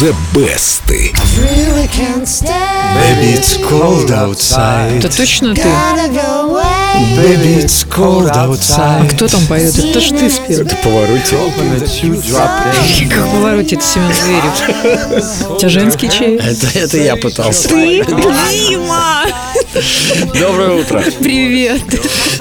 The Best. Really can't stay. Baby, it's cold outside. Это точно ты? Baby, it's cold А outside. кто там поет? Это ж ты спел. Это in. Как в повороте это Семен Зверев. У тебя женский чай? Это, это я пытался. Ты, Дима! Доброе утро. Привет.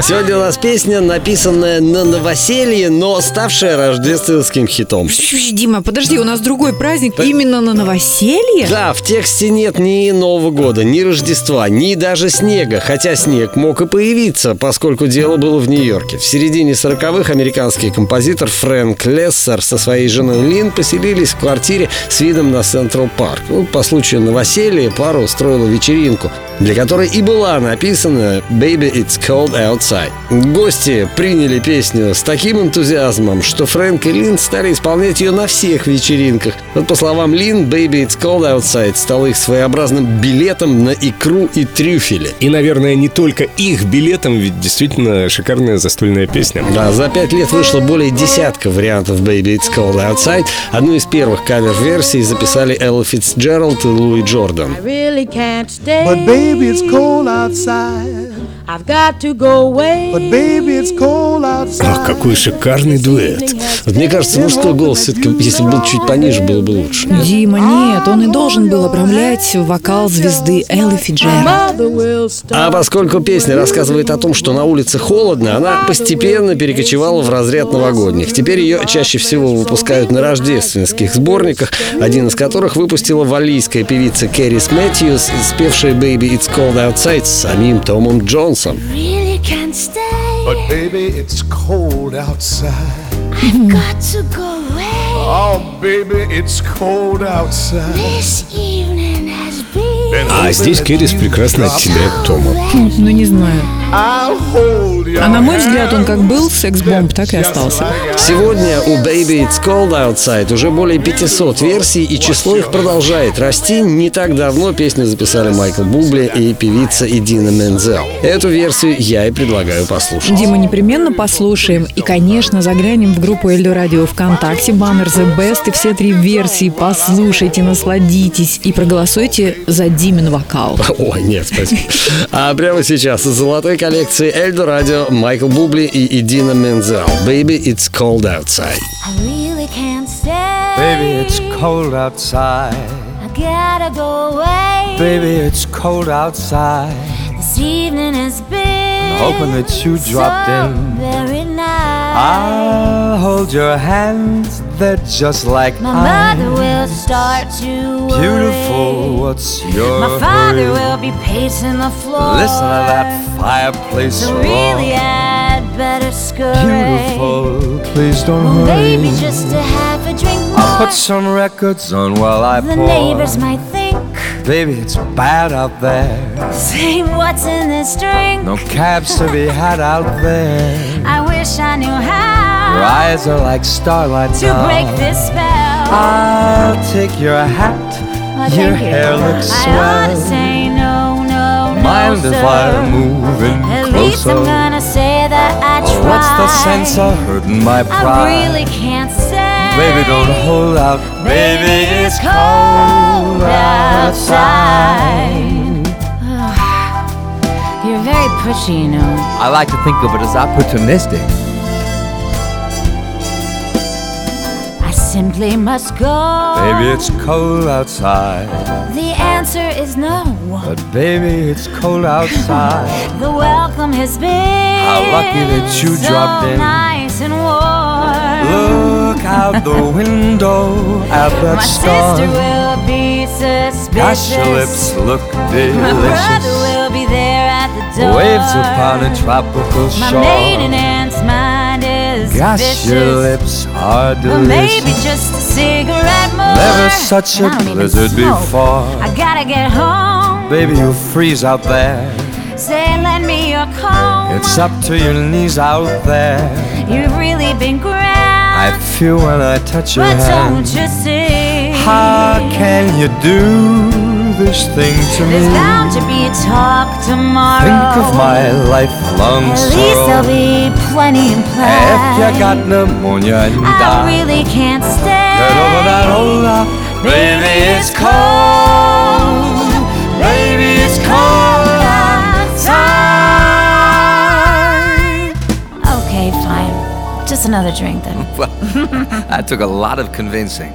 Сегодня у нас песня, написанная на новоселье, но ставшая рождественским хитом. Дима, подожди, у нас другой праздник именно на новоселье? Да, в тексте нет ни Нового года, ни Рождества, ни даже снега. Хотя снег мог и появиться, поскольку дело было в Нью-Йорке. В середине 40-х американский композитор Фрэнк Лессер со своей женой Лин поселились в квартире с видом на Централ Парк. Ну, по случаю новоселья пара устроила вечеринку, для которой и была написана «Baby, it's cold outside». Гости приняли песню с таким энтузиазмом, что Фрэнк и Лин стали исполнять ее на всех вечеринках. Вот по словам Лин, «Baby, it's cold outside» стала их своеобразным билетом на икру и трюфели. И, наверное, не только их билетом, ведь действительно шикарная застольная песня. Да, за пять лет вышло более десятка вариантов «Baby, it's cold outside». Одну из первых кавер-версий записали Элла Фитцджеральд и Луи Джордан. Really. But baby, it's cold outside. I've got to go away. But baby, it's cold Ах, какой шикарный дуэт. Вот мне кажется, мужской голос все-таки, если бы был чуть пониже, было бы лучше. Дима, нет, он и должен был обрамлять вокал звезды Эллы Фиджеральд. А поскольку песня рассказывает о том, что на улице холодно, она постепенно перекочевала в разряд новогодних. Теперь ее чаще всего выпускают на рождественских сборниках, один из которых выпустила валлийская певица Кэрис Мэтьюс, спевшая «Baby, it's cold outside» с самим Томом Джонсом. really can't stay. But baby, it's cold outside. Got to go away. Oh, baby, it's cold outside. This evening has been. А здесь Керрис прекрасно оттеняет Тома. Ну, не знаю. А на мой взгляд, он как был секс-бомб, так и остался. Сегодня у Baby It's Cold Outside уже более 500 версий, и число их продолжает расти. Не так давно песню записали Майкл Бубли и певица Идина Мензел. Эту версию я и предлагаю послушать. Дима, непременно послушаем. И, конечно, заглянем в группу Эльдо Радио ВКонтакте, баннер The Best и все три версии. Послушайте, насладитесь и проголосуйте за Димин вокал. Ой, нет, спасибо. А прямо сейчас золотой коллекции Эльдорадио Майкл Бубли и Идина Мензел. Baby, it's cold outside. I really can't stay. Baby, it's cold outside. I gotta go away. Baby, it's cold outside. This evening has been hoping that you dropped so in. Very nice. I'll hold your hands, they're just like my ice. mother will start to worry. Beautiful, what's your My father hurry? will be pacing the floor. Listen to that fireplace So really, I'd better scurry. Beautiful, please don't Well, hurry. maybe just to have a drink more. I'll put some records on while I the pour. The neighbors might think, Baby, it's bad out there. say what's in this drink. No cabs to be had out there. I wish I knew Your how eyes are like starlight to now. break this spell. I'll take your hat. Your hair looks I ought to swell. say no, no, no, Mind if. I move in At least closer? I'm gonna say that I tried. Oh, What's the sense of hurting my pride? I really can't say. Baby, don't hold out. Baby, it's cold outside. You're very pushy, you know. I like to think of it as opportunistic. Simply must go. Baby, it's cold outside. The answer is no. But baby, it's cold outside. The welcome has been How lucky that you so dropped in. nice and warm. Look out the window at that My storm. sister will be suspicious. Gosh, your lips look My brother will be there at the door. Waves upon a tropical shore. My maiden aunt's mind is Gosh, vicious. your lips are But maybe delicious. just a cigarette more. Never such a blizzard before. I gotta get home. Baby, you freeze out there. Say, lend me your comb. It's up to your knees out there. You've really been grand. I feel when I touch your but hand. don't you see? How can you do this thing to me? There's bound to be a talk tomorrow. Think of my lifelong At least there'll be plenty in play. If you got pneumonia and I die, really can't stay. get over that love. Baby, it's cold. Baby, it's cold outside. Okay, fine. Just another drink then. Well, that took a lot of convincing.